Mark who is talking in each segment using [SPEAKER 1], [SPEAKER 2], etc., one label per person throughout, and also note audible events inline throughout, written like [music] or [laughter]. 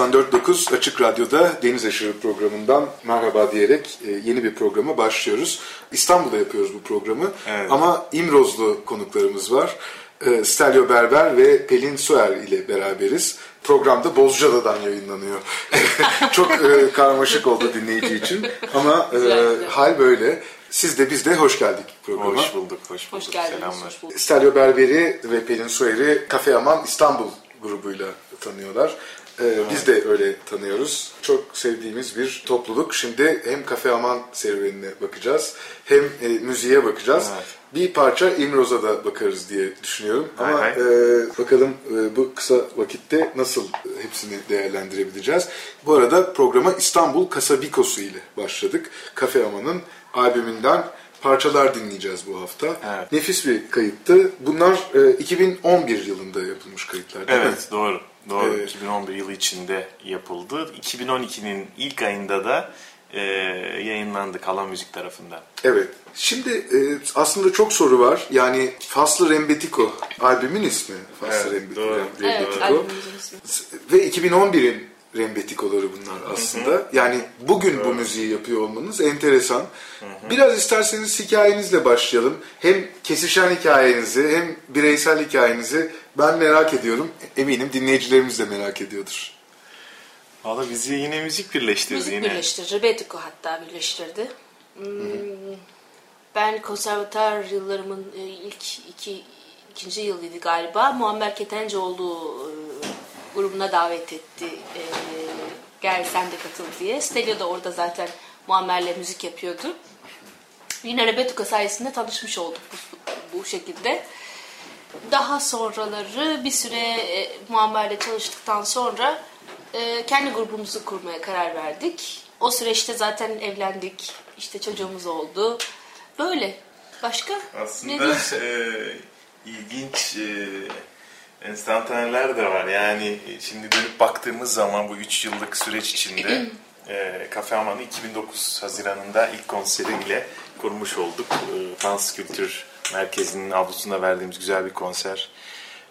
[SPEAKER 1] ...94.9 Açık Radyo'da Deniz Aşırı programından merhaba diyerek e, yeni bir programa başlıyoruz. İstanbul'da yapıyoruz bu programı
[SPEAKER 2] Evet.
[SPEAKER 1] ama İmrozlu konuklarımız var. E, Stelio Berber ve Pelin Suer ile beraberiz. Programda Bozcaada'dan yayınlanıyor. [laughs] Çok e, karmaşık oldu dinleyici için ama e, hal böyle. Siz de biz de hoş geldik programa.
[SPEAKER 2] Hoş bulduk, hoş bulduk.
[SPEAKER 3] Hoş geldiniz.
[SPEAKER 2] Selamlar.
[SPEAKER 3] Hoş bulduk.
[SPEAKER 1] Stelio Berber'i ve Pelin Soyer'i Kafe Aman İstanbul grubuyla tanıyorlar. Ee, Biz de öyle tanıyoruz. Çok sevdiğimiz bir topluluk. Şimdi hem Kafe Aman serüvenine bakacağız hem e, müziğe bakacağız.
[SPEAKER 2] Evet.
[SPEAKER 1] Bir parça İmroz'a da bakarız diye düşünüyorum.
[SPEAKER 2] Hay
[SPEAKER 1] Ama
[SPEAKER 2] hay.
[SPEAKER 1] e, bakalım e, bu kısa vakitte nasıl hepsini değerlendirebileceğiz. Bu arada programa İstanbul Kasabikosu ile başladık. Kafe Aman'ın albümünden parçalar dinleyeceğiz bu hafta.
[SPEAKER 2] Evet.
[SPEAKER 1] Nefis bir kayıttı. Bunlar e, 2011 yılında yapılmış kayıtlar değil mi?
[SPEAKER 2] Evet, doğru. Doğru.
[SPEAKER 1] Evet.
[SPEAKER 2] 2011 yılı içinde yapıldı. 2012'nin ilk ayında da e, yayınlandı Kalan Müzik tarafından.
[SPEAKER 1] Evet. Şimdi e, aslında çok soru var. Yani Faslı Rembetiko albümün ismi. Faslı
[SPEAKER 2] Evet,
[SPEAKER 1] Rembetiko.
[SPEAKER 2] doğru.
[SPEAKER 3] Evet,
[SPEAKER 1] Rembetiko.
[SPEAKER 3] ismi.
[SPEAKER 1] Ve 2011'in Rembetikoları bunlar aslında. Yani bugün bu müziği yapıyor olmanız enteresan. Biraz isterseniz hikayenizle başlayalım. Hem kesişen hikayenizi hem bireysel hikayenizi ben merak ediyorum. Eminim dinleyicilerimiz de merak ediyordur.
[SPEAKER 2] Valla bizi yine müzik birleştirdi
[SPEAKER 3] Müzik
[SPEAKER 2] yine.
[SPEAKER 3] birleştirdi. Rebetiko hatta birleştirdi. Hmm, Ben konservatuar yıllarımın e, ilk iki, ikinci yılıydı galiba. Muammer Ketencoğlu e, grubuna davet etti. E, Gel sen de katıl diye. Stelio da orada zaten Muammer'le müzik yapıyordu. Yine Rebetiko sayesinde tanışmış olduk bu, bu şekilde. Daha sonraları bir süre e, Muammer'le çalıştıktan sonra e, kendi grubumuzu kurmaya karar verdik. O süreçte zaten evlendik. İşte çocuğumuz oldu. Böyle. Başka? Ne
[SPEAKER 2] Aslında
[SPEAKER 3] diyorsun?
[SPEAKER 2] e, ilginç e, enstantaneler de var. Yani e, şimdi dönüp baktığımız zaman bu 3 yıllık süreç içinde e, Kafe Aman'ı 2009 Haziran'ında ilk konseriyle kurmuş olduk. E, Kültür Merkezi'nin avlusunda verdiğimiz güzel bir konser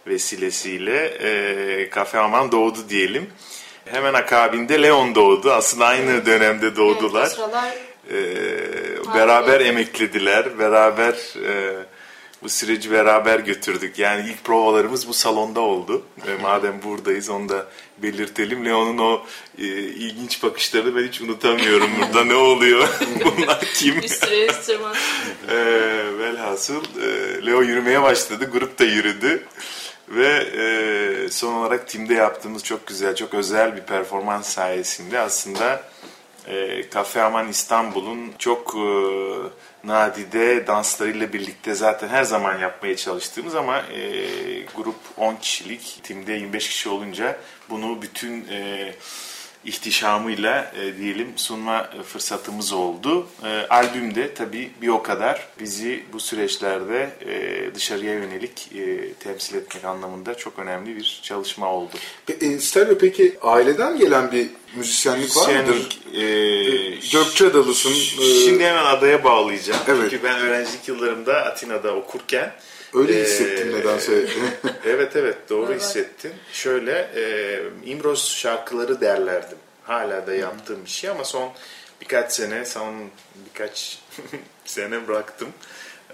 [SPEAKER 2] vesilesiyle e, Kafe Aman doğdu diyelim. Hemen akabinde Leon doğdu. Aslında aynı dönemde doğdular.
[SPEAKER 3] Evet, sıralar
[SPEAKER 2] Ee, beraber emeklediler, beraber e, bu süreci beraber götürdük. Yani ilk provalarımız bu salonda oldu. E, madem buradayız onu da belirtelim. Leon'un o e, ilginç bakışlarını ben hiç unutamıyorum. [laughs] Burada ne oluyor? [laughs] Bunlar kim?
[SPEAKER 3] süre enstrüman.
[SPEAKER 2] E, velhasıl e, Leo yürümeye başladı, grup da yürüdü. Ve e, son olarak timde yaptığımız çok güzel, çok özel bir performans sayesinde aslında e, Aman İstanbul'un çok e, nadide danslarıyla birlikte zaten her zaman yapmaya çalıştığımız ama e, grup 10 kişilik, timde 25 kişi olunca bunu bütün e, ihtişamıyla e, diyelim sunma fırsatımız oldu. E, albümde tabii bir o kadar bizi bu süreçlerde e, dışarıya yönelik e, temsil etmek anlamında çok önemli bir çalışma oldu.
[SPEAKER 1] E, Stelio peki aileden gelen bir müzisyenlik var mıdır?
[SPEAKER 2] Müzisyenlik, e,
[SPEAKER 1] Gökçeadalısın. e,
[SPEAKER 2] Şimdi hemen adaya bağlayacağım.
[SPEAKER 1] Evet.
[SPEAKER 2] Çünkü ben öğrencilik yıllarımda Atina'da okurken
[SPEAKER 1] öyle
[SPEAKER 2] e,
[SPEAKER 1] hissettim nedense. [laughs]
[SPEAKER 2] evet evet doğru hissettin. Şöyle e, İmroz şarkıları derlerdim. Hala da yaptığım bir şey ama son birkaç sene, son birkaç [laughs] sene bıraktım.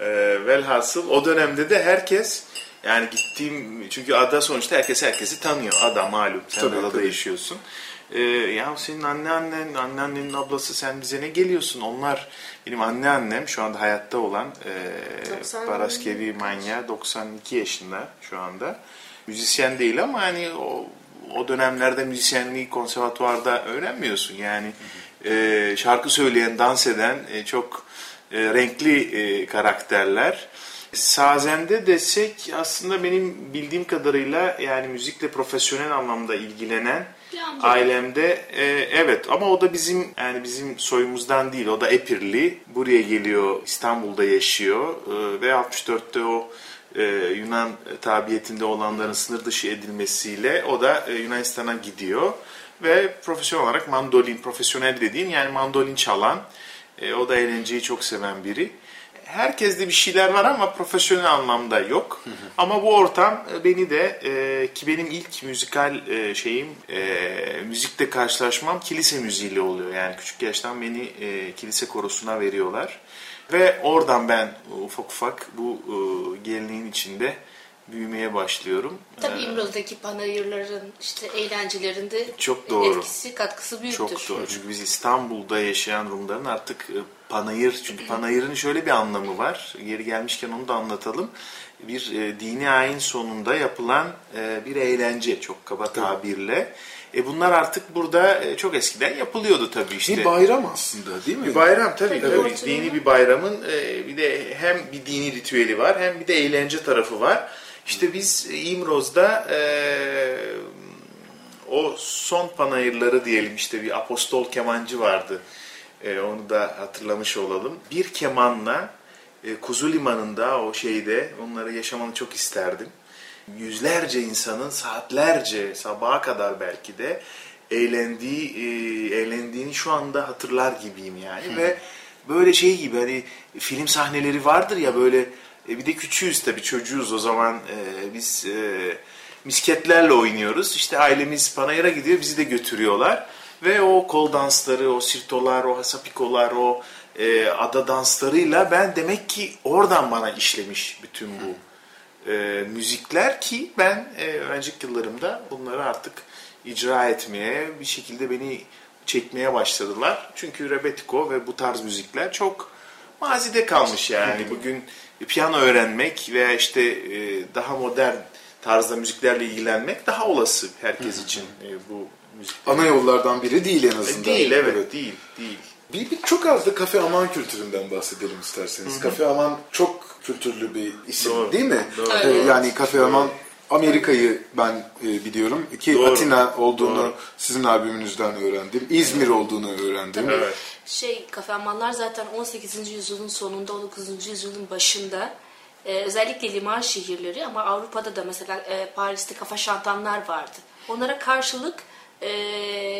[SPEAKER 2] E, velhasıl o dönemde de herkes yani gittiğim çünkü ada sonuçta herkes herkesi tanıyor. Ada malum sen
[SPEAKER 1] Tabii,
[SPEAKER 2] adada
[SPEAKER 1] tabii.
[SPEAKER 2] yaşıyorsun. Ee, ya senin anneannen, anneannenin ablası sen bize ne geliyorsun? Onlar benim anneannem şu anda hayatta olan e,
[SPEAKER 3] 90
[SPEAKER 2] Paraskevi Manya 92 yaşında şu anda. Müzisyen değil ama hani o, o dönemlerde müzisyenliği konservatuvarda öğrenmiyorsun. Yani e, şarkı söyleyen, dans eden e, çok e, renkli e, karakterler. Sazende desek aslında benim bildiğim kadarıyla yani müzikle profesyonel anlamda ilgilenen. Ailemde e, evet ama o da bizim yani bizim soyumuzdan değil. O da Epirli. Buraya geliyor. İstanbul'da yaşıyor e, ve 64'te o e, Yunan tabiyetinde olanların sınır dışı edilmesiyle o da e, Yunanistan'a gidiyor ve profesyonel olarak mandolin, profesyonel dediğin yani mandolin çalan, e, o da eğlenceyi çok seven biri. Herkeste bir şeyler var ama profesyonel anlamda yok. Ama bu ortam e, beni de e, ki benim ilk müzikal e, şeyim e, müzikte karşılaşmam kilise müziğiyle oluyor. Yani küçük yaştan beni e, kilise korosuna veriyorlar. Ve oradan ben ufak ufak bu e, geleneğin içinde büyümeye başlıyorum.
[SPEAKER 3] Tabii
[SPEAKER 2] E,
[SPEAKER 3] İmroz'daki panayırların, işte eğlencelerinde
[SPEAKER 2] Çok doğru.
[SPEAKER 3] etkisi, katkısı büyüktür.
[SPEAKER 2] Çok doğru. Çünkü biz İstanbul'da yaşayan Rumların artık e, panayır, çünkü panayırın şöyle bir anlamı var. Yeri gelmişken onu da anlatalım. Bir e, dini ayin sonunda yapılan e, bir eğlence çok kaba tabirle. E, bunlar artık burada e, çok eskiden yapılıyordu tabii işte.
[SPEAKER 1] Bir bayram aslında değil mi?
[SPEAKER 2] Bir bayram tabii
[SPEAKER 3] Tabii,
[SPEAKER 2] tabii. Dini bir bayramın e, bir de hem bir dini ritüeli var hem bir de eğlence tarafı var. İşte biz İmroz'da e, o son panayırları diyelim işte bir apostol kemancı vardı. E, onu da hatırlamış olalım. Bir kemanla e, Kuzu Limanı'nda o şeyde onları yaşamanı çok isterdim. Yüzlerce insanın saatlerce sabaha kadar belki de eğlendiği e, eğlendiğini şu anda hatırlar gibiyim yani ve böyle şey gibi hani film sahneleri vardır ya böyle e, bir de küçüğüz tabii çocuğuz o zaman e, biz e, misketlerle oynuyoruz. İşte ailemiz panayıra gidiyor bizi de götürüyorlar ve o kol dansları, o sirtolar, o hasapikolar, o e, ada danslarıyla ben demek ki oradan bana işlemiş bütün bu e, müzikler ki ben e, öğrencilik yıllarımda bunları artık icra etmeye bir şekilde beni çekmeye başladılar. Çünkü rebetiko ve bu tarz müzikler çok mazide kalmış yani. Bugün piyano öğrenmek veya işte e, daha modern tarzda müziklerle ilgilenmek daha olası herkes için e, bu müzikler.
[SPEAKER 1] Ana yollardan biri değil en azından.
[SPEAKER 2] Değil evet, değil değil.
[SPEAKER 1] Bir, bir çok az da Kafe Aman kültüründen bahsedelim isterseniz. Kafe Aman çok kültürlü bir isim
[SPEAKER 2] Doğru,
[SPEAKER 1] değil mi?
[SPEAKER 2] doğru.
[SPEAKER 1] Ee,
[SPEAKER 3] Evet.
[SPEAKER 1] yani Kafe Aman Amerika'yı ben e, biliyorum ki
[SPEAKER 2] Doğru,
[SPEAKER 1] Atina olduğunu
[SPEAKER 2] doğru.
[SPEAKER 1] sizin albümünüzden öğrendim. İzmir olduğunu öğrendim.
[SPEAKER 2] Evet.
[SPEAKER 3] Şey, kafemanlar zaten 18. yüzyılın sonunda, 19. yüzyılın başında e, özellikle liman şehirleri ama Avrupa'da da mesela e, Paris'te kafa şantanlar vardı. Onlara karşılık e,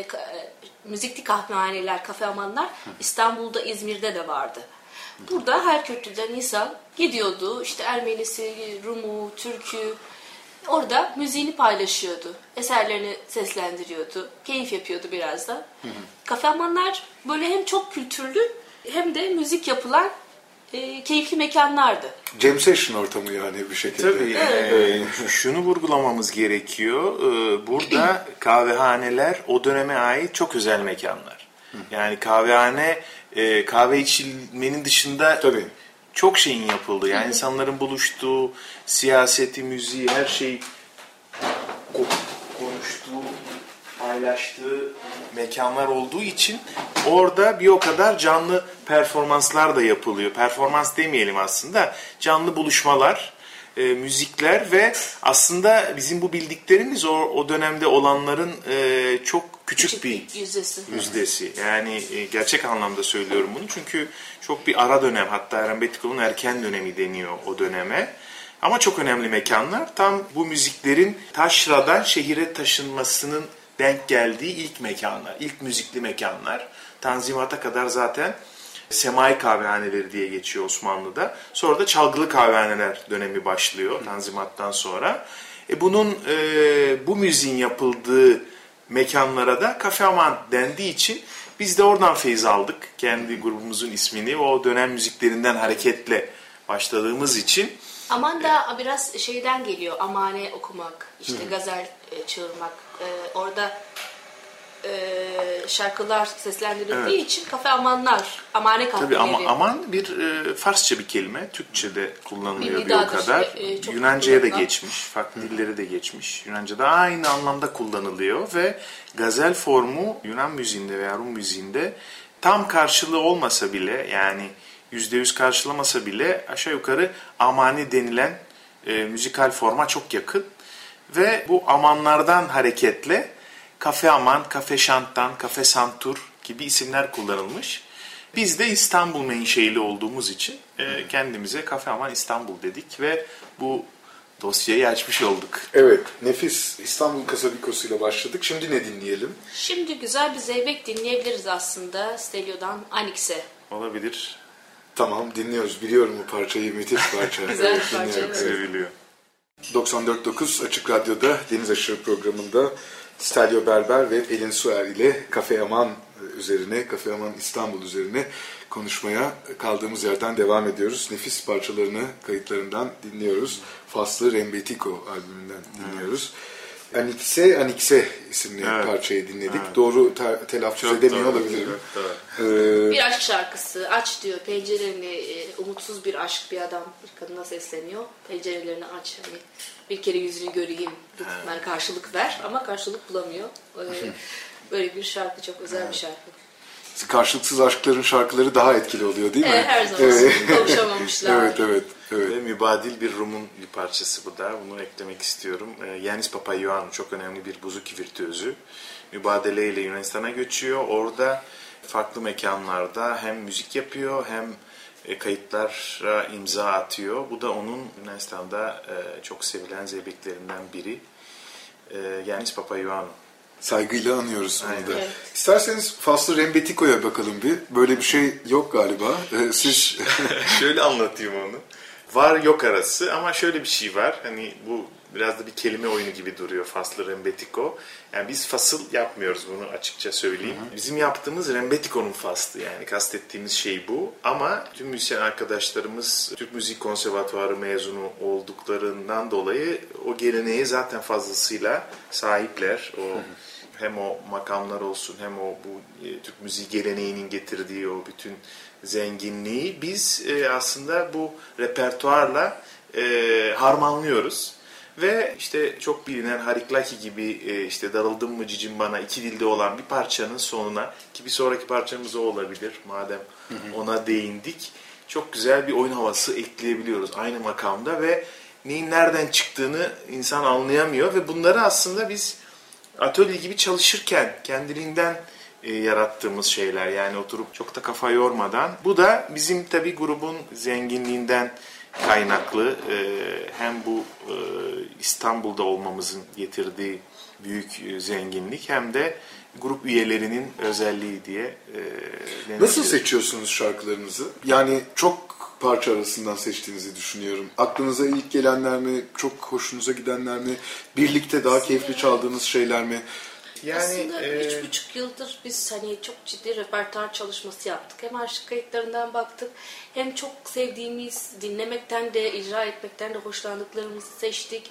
[SPEAKER 3] ka- e, müzikli kahvehaneler, kafemanlar İstanbul'da, İzmir'de de vardı. Burada her kültürden insan gidiyordu. İşte Ermenisi, Rumu, Türkü, Orada müziğini paylaşıyordu. Eserlerini seslendiriyordu. Keyif yapıyordu biraz da. Kafemanlar böyle hem çok kültürlü hem de müzik yapılan e, keyifli mekanlardı.
[SPEAKER 1] Jam session ortamı yani bir şekilde.
[SPEAKER 2] Tabii. e, şunu vurgulamamız gerekiyor. E, Burada [clears throat] kahvehaneler o döneme ait çok özel mekanlar. Yani kahvehane e, kahve içilmenin dışında
[SPEAKER 1] Tabii.
[SPEAKER 2] Çok şeyin yapıldığı. Yani insanların buluştuğu, siyaseti, müziği, her şey ko- konuştuğu, paylaştığı mekanlar olduğu için orada bir o kadar canlı performanslar da yapılıyor. Performans demeyelim aslında. Canlı buluşmalar, e, müzikler ve aslında bizim bu bildiklerimiz o, o dönemde olanların e, çok küçük, bir
[SPEAKER 3] yüzdesi.
[SPEAKER 2] yüzdesi. Yani e, gerçek anlamda söylüyorum bunu. Çünkü çok bir ara dönem hatta Rembetiko'nun erken dönemi deniyor o döneme. Ama çok önemli mekanlar. Tam bu müziklerin taşradan şehire taşınmasının denk geldiği ilk mekanlar, ilk müzikli mekanlar. Tanzimata kadar zaten semai kahvehaneleri diye geçiyor Osmanlı'da. Sonra da çalgılı kahvehaneler dönemi başlıyor Tanzimat'tan sonra. E bunun e, bu müziğin yapıldığı mekanlara da kafe aman dendiği için biz de oradan feyiz aldık. Kendi grubumuzun ismini o dönem müziklerinden hareketle başladığımız için
[SPEAKER 3] Aman da biraz şeyden geliyor. Amane okumak, işte gazel e, çığırmak. E, orada e, şarkılar seslendirildiği için kafe amanlar, amane
[SPEAKER 2] Tabii
[SPEAKER 3] kahveleri.
[SPEAKER 2] ama aman bir e, Farsça bir kelime. Türkçe'de kullanılıyor
[SPEAKER 3] Milli
[SPEAKER 2] bir o kadar.
[SPEAKER 3] e,
[SPEAKER 2] Yunanca'ya da geçmiş. Farklı dilleri de geçmiş. Yunanca'da aynı anlamda kullanılıyor ve gazel formu Yunan müziğinde veya Rum müziğinde tam karşılığı olmasa bile yani yüzde yüz karşılamasa bile aşağı yukarı amani denilen e, müzikal forma çok yakın. Ve bu amanlardan hareketle Kafe Aman, Kafe Şantan, Kafe Santur gibi isimler kullanılmış. Biz de İstanbul menşeili olduğumuz için e, kendimize Kafe Aman İstanbul dedik ve bu dosyayı açmış olduk.
[SPEAKER 1] Evet, nefis İstanbul Kasabikosu ile başladık. Şimdi ne dinleyelim?
[SPEAKER 3] Şimdi güzel bir zeybek dinleyebiliriz aslında Stelio'dan Anix'e.
[SPEAKER 2] Olabilir.
[SPEAKER 1] Tamam, dinliyoruz. Biliyorum bu parçayı, müthiş parça. [laughs]
[SPEAKER 3] Güzel
[SPEAKER 1] Evet,
[SPEAKER 3] parça.
[SPEAKER 2] Seviliyor.
[SPEAKER 1] 94.9 Açık Radyo'da Deniz Aşırı programında Stelio Berber ve Pelin Suer ile Kafe Aman üzerine, Kafe Aman İstanbul üzerine konuşmaya kaldığımız yerden devam ediyoruz. Nefis parçalarını kayıtlarından dinliyoruz. Faslı Rembetiko albümünden dinliyoruz. Anikse Anikse isimli
[SPEAKER 2] Evet.
[SPEAKER 1] parçayı dinledik. Doğru te- telaffuz edemiyor
[SPEAKER 2] doğru,
[SPEAKER 1] olabilirim.
[SPEAKER 2] doğru.
[SPEAKER 1] Ee,
[SPEAKER 3] Bir aşk şarkısı. Aç diyor pencerelerini. e, umutsuz bir aşk bir adam bir kadına sesleniyor. Pencerelerini aç. Hani bir kere yüzünü göreyim. Lütfen karşılık ver. Ama karşılık bulamıyor. Ee, [laughs] Böyle bir şarkı çok özel bir şarkı.
[SPEAKER 1] karşılıksız aşkların şarkıları daha etkili oluyor değil mi?
[SPEAKER 3] Ee, her zaman
[SPEAKER 1] Evet.
[SPEAKER 3] kavuşamamışlar. [laughs]
[SPEAKER 1] evet, evet, evet.
[SPEAKER 2] Ve mübadil bir Rum'un bir parçası bu da. Bunu eklemek istiyorum. Ee, Yanis Papaioannou çok önemli bir buzuki virtüözü. Mübadele ile Yunanistan'a göçüyor. Orada farklı mekanlarda hem müzik yapıyor hem e, kayıtlara imza atıyor. Bu da onun Yunanistan'da e, çok sevilen zeybeklerinden biri. E, Yanis Papaioannou.
[SPEAKER 1] Saygıyla anıyoruz onu
[SPEAKER 2] Aynen.
[SPEAKER 1] da.
[SPEAKER 3] Evet.
[SPEAKER 1] İsterseniz Faslı Rembetiko'ya bakalım bir. Böyle bir şey yok galiba. Ee, siz [laughs]
[SPEAKER 2] şöyle anlatayım onu. Var yok arası ama şöyle bir şey var. Hani bu biraz da bir kelime oyunu gibi duruyor faslı rembetiko. Yani biz fasıl yapmıyoruz bunu açıkça söyleyeyim. Bizim yaptığımız rembetiko'nun faslı yani kastettiğimiz şey bu. Ama tüm müzisyen arkadaşlarımız Türk Müzik Konservatuarı mezunu olduklarından dolayı o geleneğe zaten fazlasıyla sahipler. O hem o makamlar olsun hem o bu e, Türk müziği geleneğinin getirdiği o bütün zenginliği biz e, aslında bu repertuarla e, harmanlıyoruz. Ve işte çok bilinen Hariklaki gibi e, işte Darıldım mı cicim bana iki dilde olan bir parçanın sonuna ki bir sonraki parçamız o olabilir madem ona değindik. Çok güzel bir oyun havası ekleyebiliyoruz aynı makamda ve neyin nereden çıktığını insan anlayamıyor ve bunları aslında biz atölye gibi çalışırken kendiliğinden e, yarattığımız şeyler yani oturup çok da kafa yormadan. Bu da bizim tabi grubun zenginliğinden kaynaklı e, hem bu e, İstanbul'da olmamızın getirdiği büyük e, zenginlik hem de grup üyelerinin özelliği diye
[SPEAKER 1] nasıl seçiyorsunuz şarkılarınızı? Yani çok parça arasından seçtiğinizi düşünüyorum. Aklınıza ilk gelenler mi? Çok hoşunuza gidenler mi? Birlikte daha keyifli çaldığınız şeyler mi?
[SPEAKER 2] Yani
[SPEAKER 3] Aslında
[SPEAKER 2] e,
[SPEAKER 3] üç buçuk yıldır biz hani çok ciddi repertuar çalışması yaptık. Hem aşk kayıtlarından baktık hem çok sevdiğimiz, dinlemekten de, icra etmekten de hoşlandıklarımızı seçtik.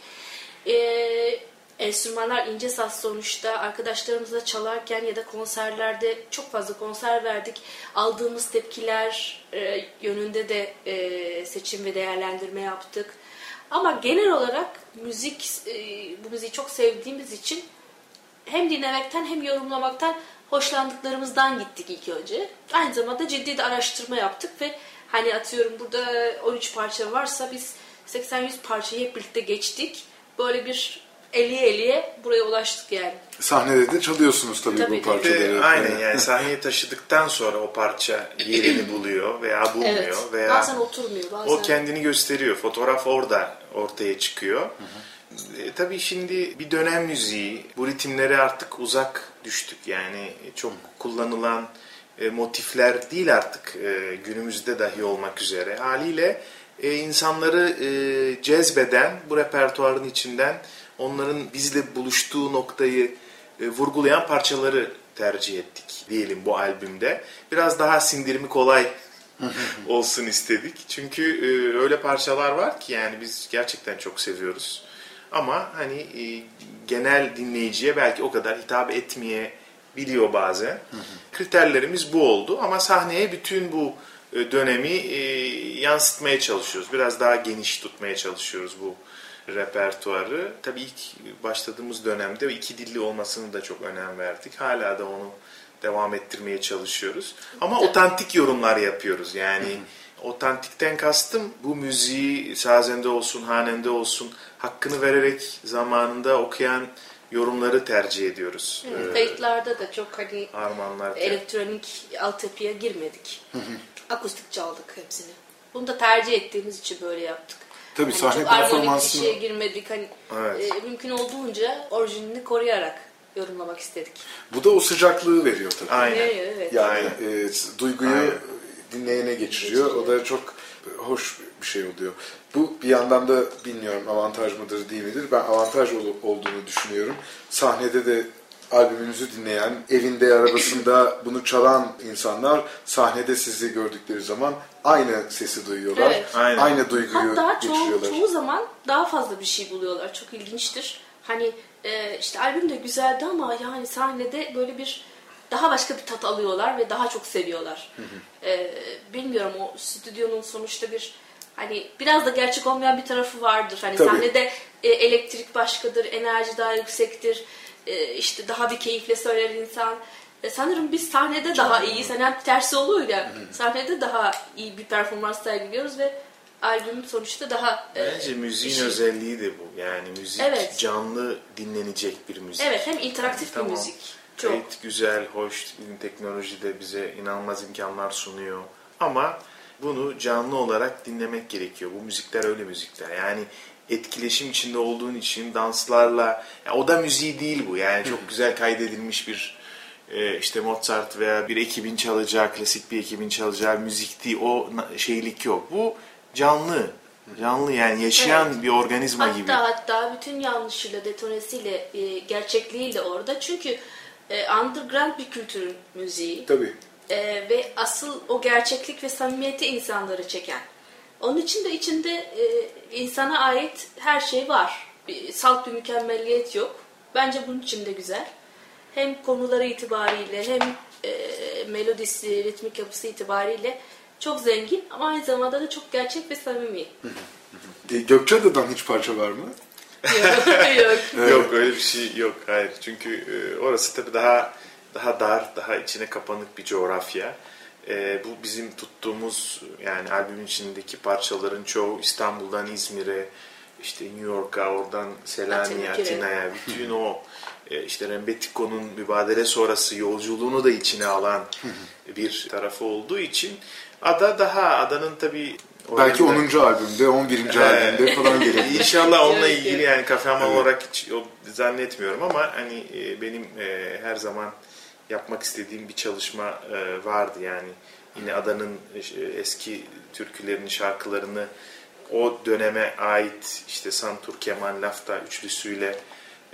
[SPEAKER 3] Ee, enstrümanlar ince saz sonuçta arkadaşlarımızla çalarken ya da konserlerde çok fazla konser verdik. Aldığımız tepkiler e, yönünde de e, seçim ve değerlendirme yaptık. Ama genel olarak müzik, e, bu müziği çok sevdiğimiz için hem dinlemekten hem yorumlamaktan hoşlandıklarımızdan gittik ilk önce. Aynı zamanda ciddi de araştırma yaptık ve hani atıyorum burada 13 parça varsa biz 80-100 parçayı hep birlikte geçtik. Böyle bir eliye eliye buraya ulaştık yani.
[SPEAKER 1] Sahnede de çalıyorsunuz tabii,
[SPEAKER 3] Tabii,
[SPEAKER 1] bu
[SPEAKER 3] tabii.
[SPEAKER 1] parçaları.
[SPEAKER 2] Ve aynen yani sahneye taşıdıktan sonra o parça yerini [clears throat] buluyor veya bulmuyor
[SPEAKER 3] Evet.
[SPEAKER 2] veya
[SPEAKER 3] Bazen oturmuyor bazen.
[SPEAKER 2] o kendini gösteriyor. Fotoğraf orada ortaya çıkıyor. E, tabii şimdi bir dönem müziği, bu ritimlere artık uzak düştük. Yani çok kullanılan e, motifler değil artık e, günümüzde dahi olmak üzere. Haliyle e, insanları e, cezbeden bu repertuarın içinden onların bizle buluştuğu noktayı e, vurgulayan parçaları tercih ettik diyelim bu albümde. Biraz daha sindirimi kolay [laughs] olsun istedik. Çünkü e, öyle parçalar var ki yani biz gerçekten çok seviyoruz. Ama hani e, genel dinleyiciye belki o kadar hitap etmeye biliyor bazen. Kriterlerimiz bu oldu ama sahneye bütün bu e, dönemi e, yansıtmaya çalışıyoruz. Biraz daha geniş tutmaya çalışıyoruz bu repertuarı. Tabii ilk başladığımız dönemde iki dilli olmasını da çok önem verdik. Hala da onu devam ettirmeye çalışıyoruz. Ama otantik yorumlar yapıyoruz. Yani otantikten kastım bu müziği sazende olsun, hanende olsun hakkını vererek zamanında okuyan yorumları tercih ediyoruz.
[SPEAKER 3] Evet,
[SPEAKER 2] Ee,
[SPEAKER 3] Kayıtlarda da çok hani
[SPEAKER 2] Armağanlar.
[SPEAKER 3] elektronik altyapıya girmedik. Akustik çaldık hepsini. Bunu da tercih ettiğimiz için böyle yaptık.
[SPEAKER 1] Tabii
[SPEAKER 3] Hani
[SPEAKER 1] sahne
[SPEAKER 3] çok
[SPEAKER 1] performansını-
[SPEAKER 3] şeye girmedik. Hani
[SPEAKER 2] Evet.
[SPEAKER 3] e, mümkün olduğunca orijinini koruyarak yorumlamak istedik.
[SPEAKER 1] Bu da o sıcaklığı veriyor tabii.
[SPEAKER 2] Aynen.
[SPEAKER 3] Evet, evet.
[SPEAKER 1] Yani
[SPEAKER 2] Aynen.
[SPEAKER 1] e, duyguyu
[SPEAKER 2] Aynen.
[SPEAKER 1] Dinleyene geçiriyor. O da çok hoş bir şey oluyor. Bu bir yandan da bilmiyorum avantaj mıdır değil midir. Ben avantaj ol- olduğunu düşünüyorum. Sahnede de albümünüzü dinleyen, evinde, arabasında bunu çalan insanlar sahnede sizi gördükleri zaman aynı sesi duyuyorlar.
[SPEAKER 3] Evet.
[SPEAKER 2] Aynen.
[SPEAKER 1] Aynı duyguyu
[SPEAKER 3] Hatta çoğu, çoğu zaman daha fazla bir şey buluyorlar. Çok ilginçtir. Hani e, işte albüm de güzeldi ama yani sahnede böyle bir daha başka bir tat alıyorlar ve daha çok seviyorlar. E, bilmiyorum o stüdyonun sonuçta bir hani biraz da gerçek olmayan bir tarafı vardır. Hani
[SPEAKER 1] Tabii.
[SPEAKER 3] sahnede e, elektrik başkadır, enerji daha yüksektir. E, işte daha bir keyifle söyler insan. E, sanırım biz sahnede daha iyiyiz. Hani hep tersi oluyor ya. Sahnede daha iyi bir performans sergiliyoruz ve albüm sonuçta daha e,
[SPEAKER 2] Bence müziğin
[SPEAKER 3] işi-
[SPEAKER 2] özelliği de bu. Yani müzik
[SPEAKER 3] Evet.
[SPEAKER 2] canlı dinlenecek bir müzik.
[SPEAKER 3] Evet hem interaktif
[SPEAKER 2] Tamam.
[SPEAKER 3] bir müzik. Çok.
[SPEAKER 2] Kayıt güzel, hoş, teknoloji de bize inanılmaz imkanlar sunuyor. Ama bunu canlı olarak dinlemek gerekiyor. Bu müzikler öyle müzikler. Yani etkileşim içinde olduğun için danslarla, ya o da müziği değil bu. Yani çok güzel kaydedilmiş bir e, işte Mozart veya bir ekibin çalacağı, klasik bir ekibin çalacağı müzik değil. O şeylik yok. Bu canlı. Canlı yani yaşayan
[SPEAKER 3] Evet.
[SPEAKER 2] bir organizma
[SPEAKER 3] Hatta
[SPEAKER 2] gibi.
[SPEAKER 3] hatta bütün yanlışıyla, detonesiyle, e, gerçekliğiyle orada. Çünkü e, underground bir kültürün müziği.
[SPEAKER 1] Tabii.
[SPEAKER 3] E, ve asıl o gerçeklik ve samimiyeti insanları çeken. Onun için de içinde e, insana ait her şey var. Bir, salt bir mükemmelliyet yok. Bence bunun için de güzel. Hem konuları itibariyle hem e, melodisi, ritmik yapısı itibariyle çok zengin ama aynı zamanda da çok gerçek ve samimi.
[SPEAKER 1] Gökçeada'dan hiç parça var mı?
[SPEAKER 3] Yok.
[SPEAKER 2] Yok öyle bir şey yok. Hayır. Çünkü e, orası tabii daha daha dar, daha içine kapanık bir coğrafya. E, bu bizim tuttuğumuz yani albümün içindeki parçaların çoğu İstanbul'dan İzmir'e, işte New York'a, oradan Selanik'e,
[SPEAKER 3] Atina'ya.
[SPEAKER 2] Bütün o e, işte Rembetiko'nun mübadele sonrası yolculuğunu da içine alan bir tarafı olduğu için ada daha adanın tabii
[SPEAKER 1] Belki
[SPEAKER 2] orada-
[SPEAKER 1] 10. albümde, 11. albümde falan gelebilir. [laughs]
[SPEAKER 2] İnşallah onunla ilgili yani kafam
[SPEAKER 1] Evet.
[SPEAKER 2] olarak hiç o- zannetmiyorum ama hani e, benim e, her zaman yapmak istediğim bir çalışma e, vardı yani yine adanın eski türkülerini, şarkılarını o döneme ait işte Santur, Keman, Lafta üçlüsüyle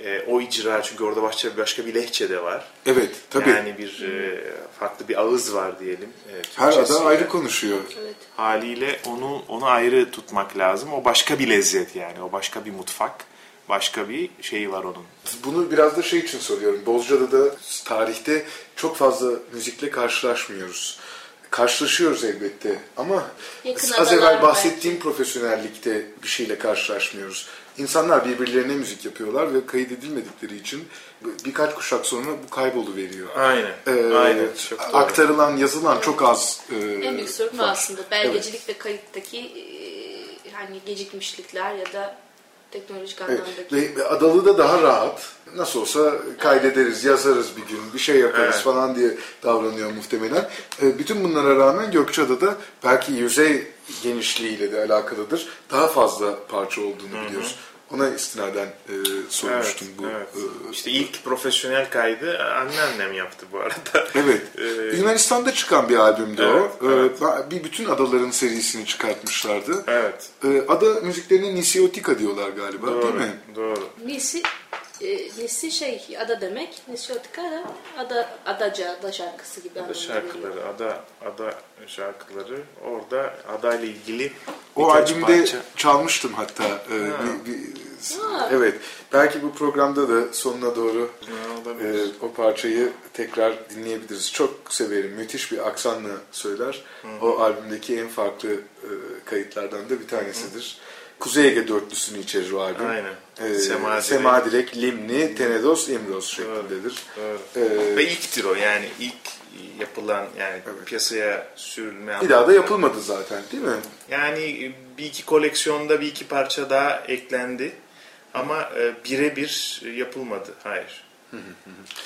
[SPEAKER 2] e, o icra çünkü orada başka başka bir lehçe de var.
[SPEAKER 1] Evet, tabii.
[SPEAKER 2] Yani bir e, farklı bir ağız var diyelim. e,
[SPEAKER 1] Her ada ayrı konuşuyor.
[SPEAKER 3] Evet.
[SPEAKER 2] haliyle onu onu ayrı tutmak lazım. O başka bir lezzet yani. O başka bir mutfak. Başka bir şey var onun.
[SPEAKER 1] Bunu biraz da şey için soruyorum. Bozca'da da tarihte çok fazla müzikle karşılaşmıyoruz. Karşılaşıyoruz elbette ama
[SPEAKER 3] Yakın
[SPEAKER 1] az evvel bahsettiğim profesyonellikte bir şeyle karşılaşmıyoruz. İnsanlar birbirlerine müzik yapıyorlar ve kaydedilmedikleri için birkaç kuşak sonra bu kaybolu veriyor.
[SPEAKER 2] Aynen.
[SPEAKER 1] Ee,
[SPEAKER 2] Aynen. Çok doğru.
[SPEAKER 1] aktarılan, yazılan çok az e,
[SPEAKER 3] En büyük sorun
[SPEAKER 1] var.
[SPEAKER 3] aslında. Belgecilik ve kayıttaki e, hani gecikmişlikler ya da teknolojik
[SPEAKER 1] Evet.
[SPEAKER 3] anlamdaki.
[SPEAKER 1] Ve, ve Adalı'da daha rahat. Nasıl olsa kaydederiz, yazarız bir gün, bir şey yaparız
[SPEAKER 2] Evet.
[SPEAKER 1] falan diye davranıyor muhtemelen. E, bütün bunlara rağmen Gökçeada'da belki yüzey genişliğiyle de alakalıdır. Daha fazla parça olduğunu biliyoruz. Ona istinaden e, sormuştum bu.
[SPEAKER 2] evet.
[SPEAKER 1] e,
[SPEAKER 2] İşte ilk profesyonel kaydı anneannem yaptı bu arada.
[SPEAKER 1] Evet. [laughs]
[SPEAKER 2] Ee,
[SPEAKER 1] Yunanistan'da çıkan bir albümdü
[SPEAKER 2] Evet,
[SPEAKER 1] o. Ee,
[SPEAKER 2] evet.
[SPEAKER 1] ba- Bir bütün adaların serisini çıkartmışlardı.
[SPEAKER 2] evet.
[SPEAKER 1] Ee, Ada müziklerine Nisiotika diyorlar galiba değil
[SPEAKER 2] Doğru.
[SPEAKER 1] mi?
[SPEAKER 2] Doğru.
[SPEAKER 3] Nisi, e, Nisi şey ada demek. Nisiotika da ada, adaca, ada şarkısı gibi
[SPEAKER 2] Ada
[SPEAKER 3] geliyor.
[SPEAKER 2] şarkıları, ada ada şarkıları orada adayla ilgili
[SPEAKER 1] O albümde
[SPEAKER 2] parça.
[SPEAKER 1] çalmıştım hatta. Ee,
[SPEAKER 2] Ha.
[SPEAKER 1] bir- bir-
[SPEAKER 3] Ha.
[SPEAKER 1] evet. Belki bu programda da sonuna doğru
[SPEAKER 2] Ha,
[SPEAKER 1] e, o parçayı tekrar dinleyebiliriz. Çok severim. Müthiş bir aksanla söyler. O albümdeki en farklı e, kayıtlardan da bir tanesidir. Kuzey Ege dörtlüsünü içerir o albüm.
[SPEAKER 2] Aynen.
[SPEAKER 1] Ee,
[SPEAKER 2] Semadirek.
[SPEAKER 1] Semadirek, Limni, Tenedos, İmroz şeklindedir.
[SPEAKER 2] Doğru.
[SPEAKER 1] Ee,
[SPEAKER 2] Ve ilktir o yani ilk yapılan yani piyasaya sürülme.
[SPEAKER 1] bir daha da yapılmadı zaten değil mi?
[SPEAKER 2] Yani bir iki koleksiyonda bir iki parça daha eklendi. Ama e, birebir yapılmadı. Hayır.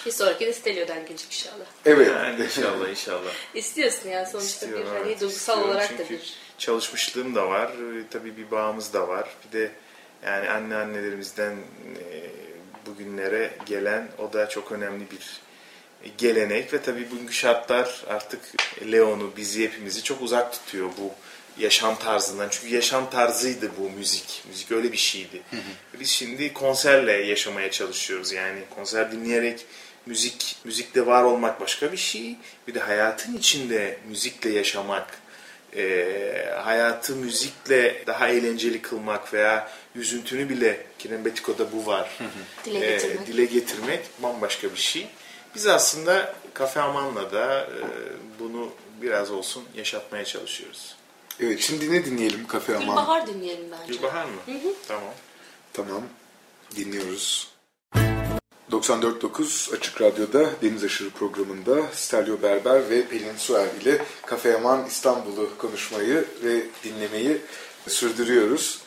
[SPEAKER 3] Bir sonraki de Stelio'dan gelecek inşallah.
[SPEAKER 1] Evet.
[SPEAKER 2] Yani inşallah inşallah. [laughs]
[SPEAKER 3] İstiyorsun yani sonuçta
[SPEAKER 2] İstiyorum,
[SPEAKER 3] bir hani
[SPEAKER 2] evet,
[SPEAKER 3] duygusal olarak da bir
[SPEAKER 2] çalışmışlığım da var. Ee, Tabii bir bağımız da var. Bir de yani anne annelerimizden e, bugünlere gelen o da çok önemli bir gelenek ve tabii bugünkü şartlar artık Leon'u, bizi hepimizi çok uzak tutuyor bu yaşam tarzından. Çünkü yaşam tarzıydı bu müzik. Müzik öyle bir şeydi. Biz şimdi konserle yaşamaya çalışıyoruz. Yani konser dinleyerek müzik müzikle var olmak başka bir şey. Bir de hayatın içinde müzikle yaşamak, e, hayatı müzikle daha eğlenceli kılmak veya üzüntünü bile Kirembetiko'da bu var.
[SPEAKER 3] Dile
[SPEAKER 2] E,
[SPEAKER 3] getirmek.
[SPEAKER 2] dile getirmek bambaşka bir şey. Biz aslında Kafe Aman'la da e, bunu biraz olsun yaşatmaya çalışıyoruz.
[SPEAKER 1] Evet şimdi ne dinleyelim Kafe Aman?
[SPEAKER 3] Gülbahar dinleyelim bence.
[SPEAKER 2] Gülbahar mı? Tamam.
[SPEAKER 1] Tamam. Dinliyoruz. 94.9 Açık Radyo'da Deniz Aşırı programında Stelio Berber ve Pelin Suer ile Kafe Yaman İstanbul'u konuşmayı ve dinlemeyi sürdürüyoruz.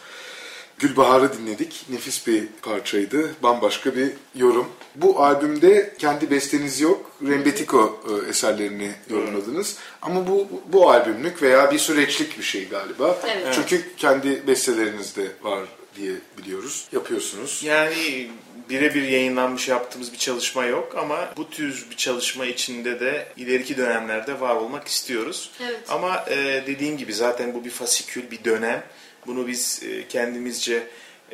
[SPEAKER 1] Gülbahar'ı dinledik. Nefis bir parçaydı. Bambaşka bir yorum. Bu albümde kendi besteniz yok. Rembetiko e, eserlerini yorumladınız. Ama bu bu albümlük veya bir süreçlik bir şey galiba.
[SPEAKER 3] Evet.
[SPEAKER 1] Çünkü kendi besteleriniz de var diye biliyoruz. Yapıyorsunuz.
[SPEAKER 2] Yani birebir yayınlanmış yaptığımız bir çalışma yok ama bu tür bir çalışma içinde de ileriki dönemlerde var olmak istiyoruz.
[SPEAKER 3] Evet.
[SPEAKER 2] Ama e, dediğim gibi zaten bu bir fasikül, bir dönem. Bunu biz e, kendimizce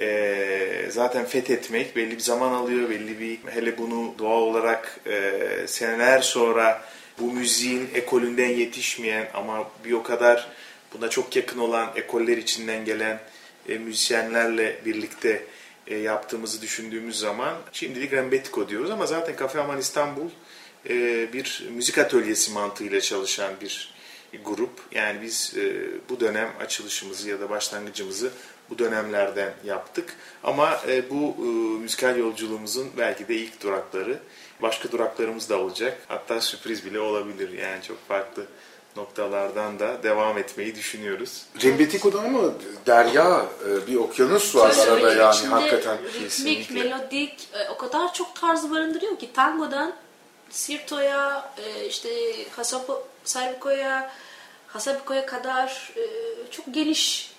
[SPEAKER 2] e, zaten fethetmek belli bir zaman alıyor, belli bir hele bunu doğal olarak e, seneler sonra bu müziğin ekolünden yetişmeyen ama bir o kadar buna çok yakın olan ekoller içinden gelen e, müzisyenlerle birlikte e, yaptığımızı düşündüğümüz zaman şimdilik Rembetiko diyoruz ama zaten Cafe Aman İstanbul e, bir müzik atölyesi mantığıyla çalışan bir grup. Yani biz e, bu dönem açılışımızı ya da başlangıcımızı bu dönemlerden yaptık. Ama e, bu e, müzikal yolculuğumuzun belki de ilk durakları. Başka duraklarımız da olacak. Hatta sürpriz bile olabilir. Yani çok farklı noktalardan da devam etmeyi düşünüyoruz.
[SPEAKER 1] Rembetiko'da ama derya, e, bir okyanus var
[SPEAKER 3] Şöyle
[SPEAKER 1] arada yani
[SPEAKER 3] içinde
[SPEAKER 1] hakikaten.
[SPEAKER 3] Ritmik,
[SPEAKER 2] Kesinlikle.
[SPEAKER 3] melodik e, o kadar çok tarzı barındırıyor ki tangodan sirtoya, e, işte hasapo, sarkoya, hasabikoya kadar çok geniş.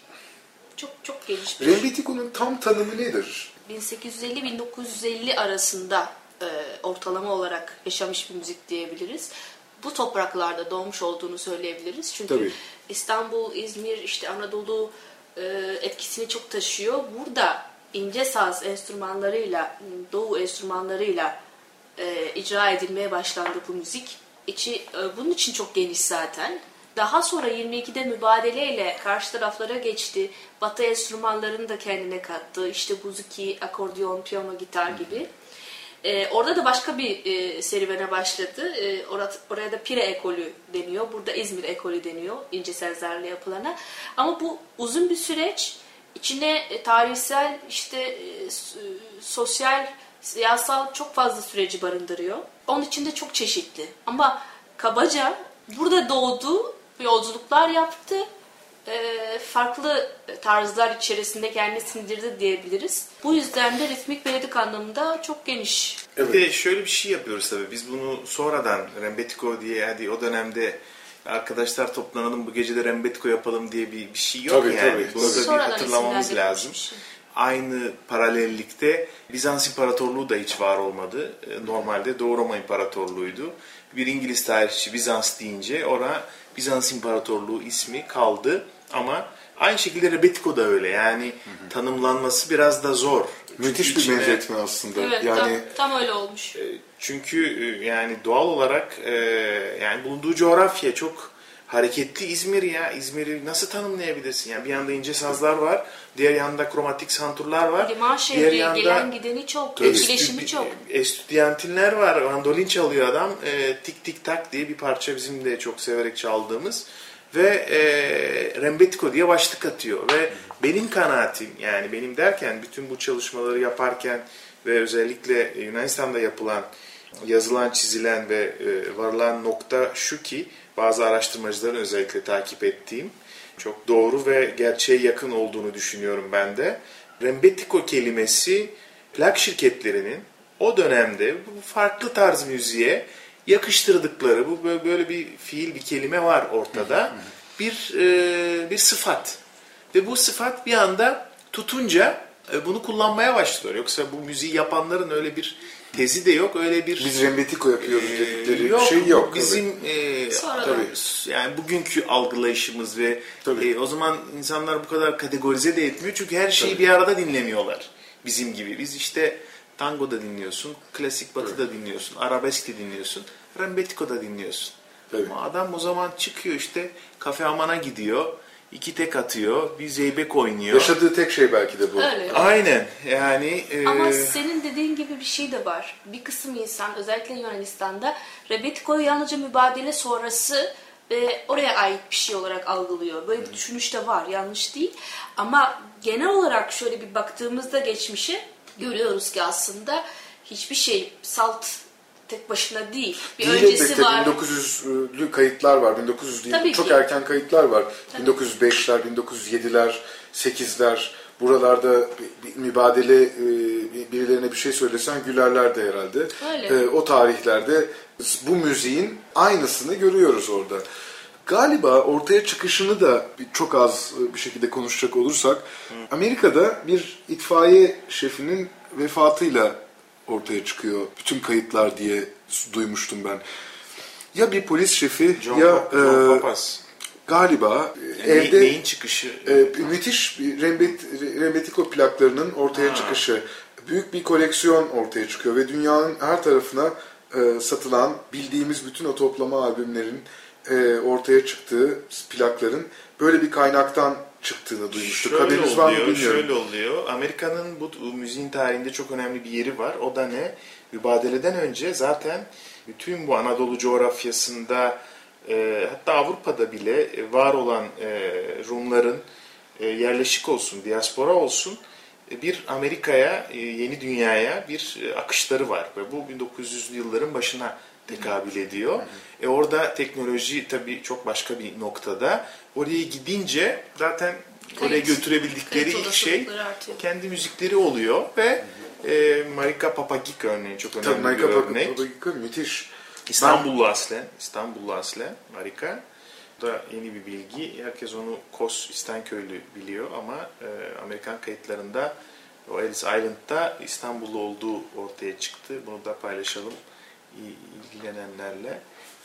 [SPEAKER 3] Çok çok geniş
[SPEAKER 1] Rembetiko'nun tam tanımı nedir?
[SPEAKER 3] 1850-1950 arasında ortalama olarak yaşamış bir müzik diyebiliriz. Bu topraklarda doğmuş olduğunu söyleyebiliriz. Çünkü
[SPEAKER 1] Tabii.
[SPEAKER 3] İstanbul, İzmir, işte Anadolu e, etkisini çok taşıyor. Burada ince saz enstrümanlarıyla, doğu enstrümanlarıyla e, icra edilmeye başlandı bu müzik. İçi, e, bunun için çok geniş zaten. Daha sonra 22'de mübadeleyle karşı taraflara geçti. Batı enstrümanlarını da kendine kattı. İşte buzuki, akordeon, piyano, gitar gibi. Ee, orada da başka bir e, serüvene başladı. Ee, orada, oraya da Pire ekolü deniyor. Burada İzmir ekolü deniyor. İnce sezlerle yapılana. Ama bu uzun bir süreç. İçine e, tarihsel, işte e, e, sosyal, siyasal çok fazla süreci barındırıyor. Onun içinde çok çeşitli. Ama kabaca burada doğdu, yolculuklar yaptı. E, farklı tarzlar içerisinde kendini sindirdi diyebiliriz. Bu yüzden de ritmik melodik anlamında çok geniş.
[SPEAKER 2] Bir de şöyle bir şey yapıyoruz tabii. Biz bunu sonradan Rembetiko diye hadi o dönemde arkadaşlar toplanalım bu gece de Rembetiko yapalım diye bir, bir şey yok
[SPEAKER 1] Tabii,
[SPEAKER 2] yani.
[SPEAKER 1] tabii,
[SPEAKER 2] Bunu da bir hatırlamamız lazım.
[SPEAKER 3] şey.
[SPEAKER 2] Aynı paralellikte Bizans İmparatorluğu da hiç var olmadı. Ee, Normalde Doğu Roma İmparatorluğu'ydu. Bir İngiliz tarihçi Bizans deyince ona Bizans İmparatorluğu ismi kaldı ama aynı şekilde Rebetiko da öyle. Yani tanımlanması biraz da zor.
[SPEAKER 1] Müthiş
[SPEAKER 2] Çünkü
[SPEAKER 1] bir
[SPEAKER 2] içine-
[SPEAKER 1] benzetme aslında.
[SPEAKER 3] Evet,
[SPEAKER 1] yani
[SPEAKER 3] tam, tam öyle olmuş.
[SPEAKER 2] e, Çünkü e, yani doğal olarak e, yani bulunduğu coğrafya çok hareketli İzmir ya. İzmir'i nasıl tanımlayabilirsin? Yani bir yanda ince sazlar var, diğer yanda kromatik santurlar var.
[SPEAKER 3] Liman şehri, gelen gideni çok, etkileşimi çok.
[SPEAKER 2] Estüdyantinler var, mandolin çalıyor adam. E, tik tik tak diye bir parça bizim de çok severek çaldığımız. Ve e, Rembetiko diye başlık atıyor. Ve benim kanaatim yani benim derken bütün bu çalışmaları yaparken ve özellikle Yunanistan'da yapılan yazılan, çizilen ve e, varılan nokta şu ki bazı araştırmacıların özellikle takip ettiğim çok doğru ve gerçeğe yakın olduğunu düşünüyorum ben de. Rembetiko kelimesi plak şirketlerinin o dönemde bu farklı tarz müziğe yakıştırdıkları bu böyle, bir fiil bir kelime var ortada. Bir e, bir sıfat. Ve bu sıfat bir anda tutunca e, bunu kullanmaya başlıyor. Yoksa bu müziği yapanların öyle bir tezi de yok. Öyle bir
[SPEAKER 1] Biz rembetiko yapıyoruz
[SPEAKER 2] ee,
[SPEAKER 1] dedikleri
[SPEAKER 2] yok,
[SPEAKER 1] şey yok.
[SPEAKER 2] Bizim e,
[SPEAKER 3] Sonradan.
[SPEAKER 2] tabii, yani bugünkü algılayışımız ve
[SPEAKER 1] Tabii.
[SPEAKER 2] e, o zaman insanlar bu kadar kategorize de etmiyor çünkü her şeyi bir arada dinlemiyorlar. Bizim gibi. Biz işte tango da dinliyorsun, klasik batı da dinliyorsun, arabesk de dinliyorsun, rembetiko da dinliyorsun.
[SPEAKER 1] Tabii.
[SPEAKER 2] Ama adam o zaman çıkıyor işte kafe amana gidiyor, iki tek atıyor, bir zeybek oynuyor.
[SPEAKER 1] Yaşadığı tek şey belki de bu.
[SPEAKER 3] Öyle.
[SPEAKER 2] Aynen yani e,
[SPEAKER 3] Ama senin dediğin gibi bir şey de var. Bir kısım insan özellikle Yunanistan'da Rebetiko'yu yalnızca mübadele sonrası ve oraya ait bir şey olarak algılıyor. Böyle bir düşünüş de var. Yanlış değil. Ama genel olarak şöyle bir baktığımızda geçmişe görüyoruz ki aslında hiçbir şey salt tek başına değil. Bir
[SPEAKER 1] Değil
[SPEAKER 3] öncesi var.
[SPEAKER 1] 1900'lü kayıtlar var. 1900 değil.
[SPEAKER 3] Tabii
[SPEAKER 1] çok
[SPEAKER 3] ki.
[SPEAKER 1] erken kayıtlar var.
[SPEAKER 3] Tabii.
[SPEAKER 1] 1905'ler, 1907'ler, 8'ler. Buralarda bir, mübadele e, birilerine bir şey söylesen gülerlerdi herhalde.
[SPEAKER 3] Öyle.
[SPEAKER 1] E, o tarihlerde bu müziğin aynısını görüyoruz orada. Galiba ortaya çıkışını da çok az e, bir şekilde konuşacak olursak Amerika'da bir itfaiye şefinin vefatıyla ortaya çıkıyor. Bütün kayıtlar diye duymuştum ben. Ya bir polis şefi
[SPEAKER 2] John,
[SPEAKER 1] ya
[SPEAKER 2] Pap- John
[SPEAKER 1] e, galiba e,
[SPEAKER 2] Yani
[SPEAKER 1] evde
[SPEAKER 2] neyin çıkışı?
[SPEAKER 1] e, müthiş bir rembet, rembetiko plaklarının ortaya
[SPEAKER 2] Ha.
[SPEAKER 1] çıkışı. Büyük bir koleksiyon ortaya çıkıyor ve dünyanın her tarafına e, satılan bildiğimiz bütün o toplama albümlerin e, ortaya çıktığı plakların böyle bir kaynaktan çıktığını duymuştuk.
[SPEAKER 2] Şöyle
[SPEAKER 1] Haberiniz var mı
[SPEAKER 2] oluyor,
[SPEAKER 1] bilmiyorum.
[SPEAKER 2] şöyle oluyor. Amerika'nın bu bu müziğin tarihinde çok önemli bir yeri var. O da ne? Mübadeleden önce zaten bütün bu Anadolu coğrafyasında e, hatta Avrupa'da bile e, var olan e, Rumların e, yerleşik olsun, diaspora olsun e, bir Amerika'ya, e, yeni dünyaya bir akışları var. Ve bu 1900'lü yılların başına tekabül ediyor. E orada teknoloji tabii çok başka bir noktada. Oraya gidince zaten oraya götürebildikleri ilk şey
[SPEAKER 3] artıyor.
[SPEAKER 2] kendi müzikleri oluyor ve e, Marika Papagik örneğin çok önemli
[SPEAKER 1] Tabii
[SPEAKER 2] bir
[SPEAKER 1] Michael
[SPEAKER 2] örnek.
[SPEAKER 1] Papagika müthiş.
[SPEAKER 2] İstanbullu aslen, İstanbullu aslen Marika. Bu da yeni bir bilgi. Herkes onu Kos İstenköylü biliyor ama e, Amerikan kayıtlarında o Ellis Island'da İstanbullu olduğu ortaya çıktı. Bunu da paylaşalım ilgilenenlerle.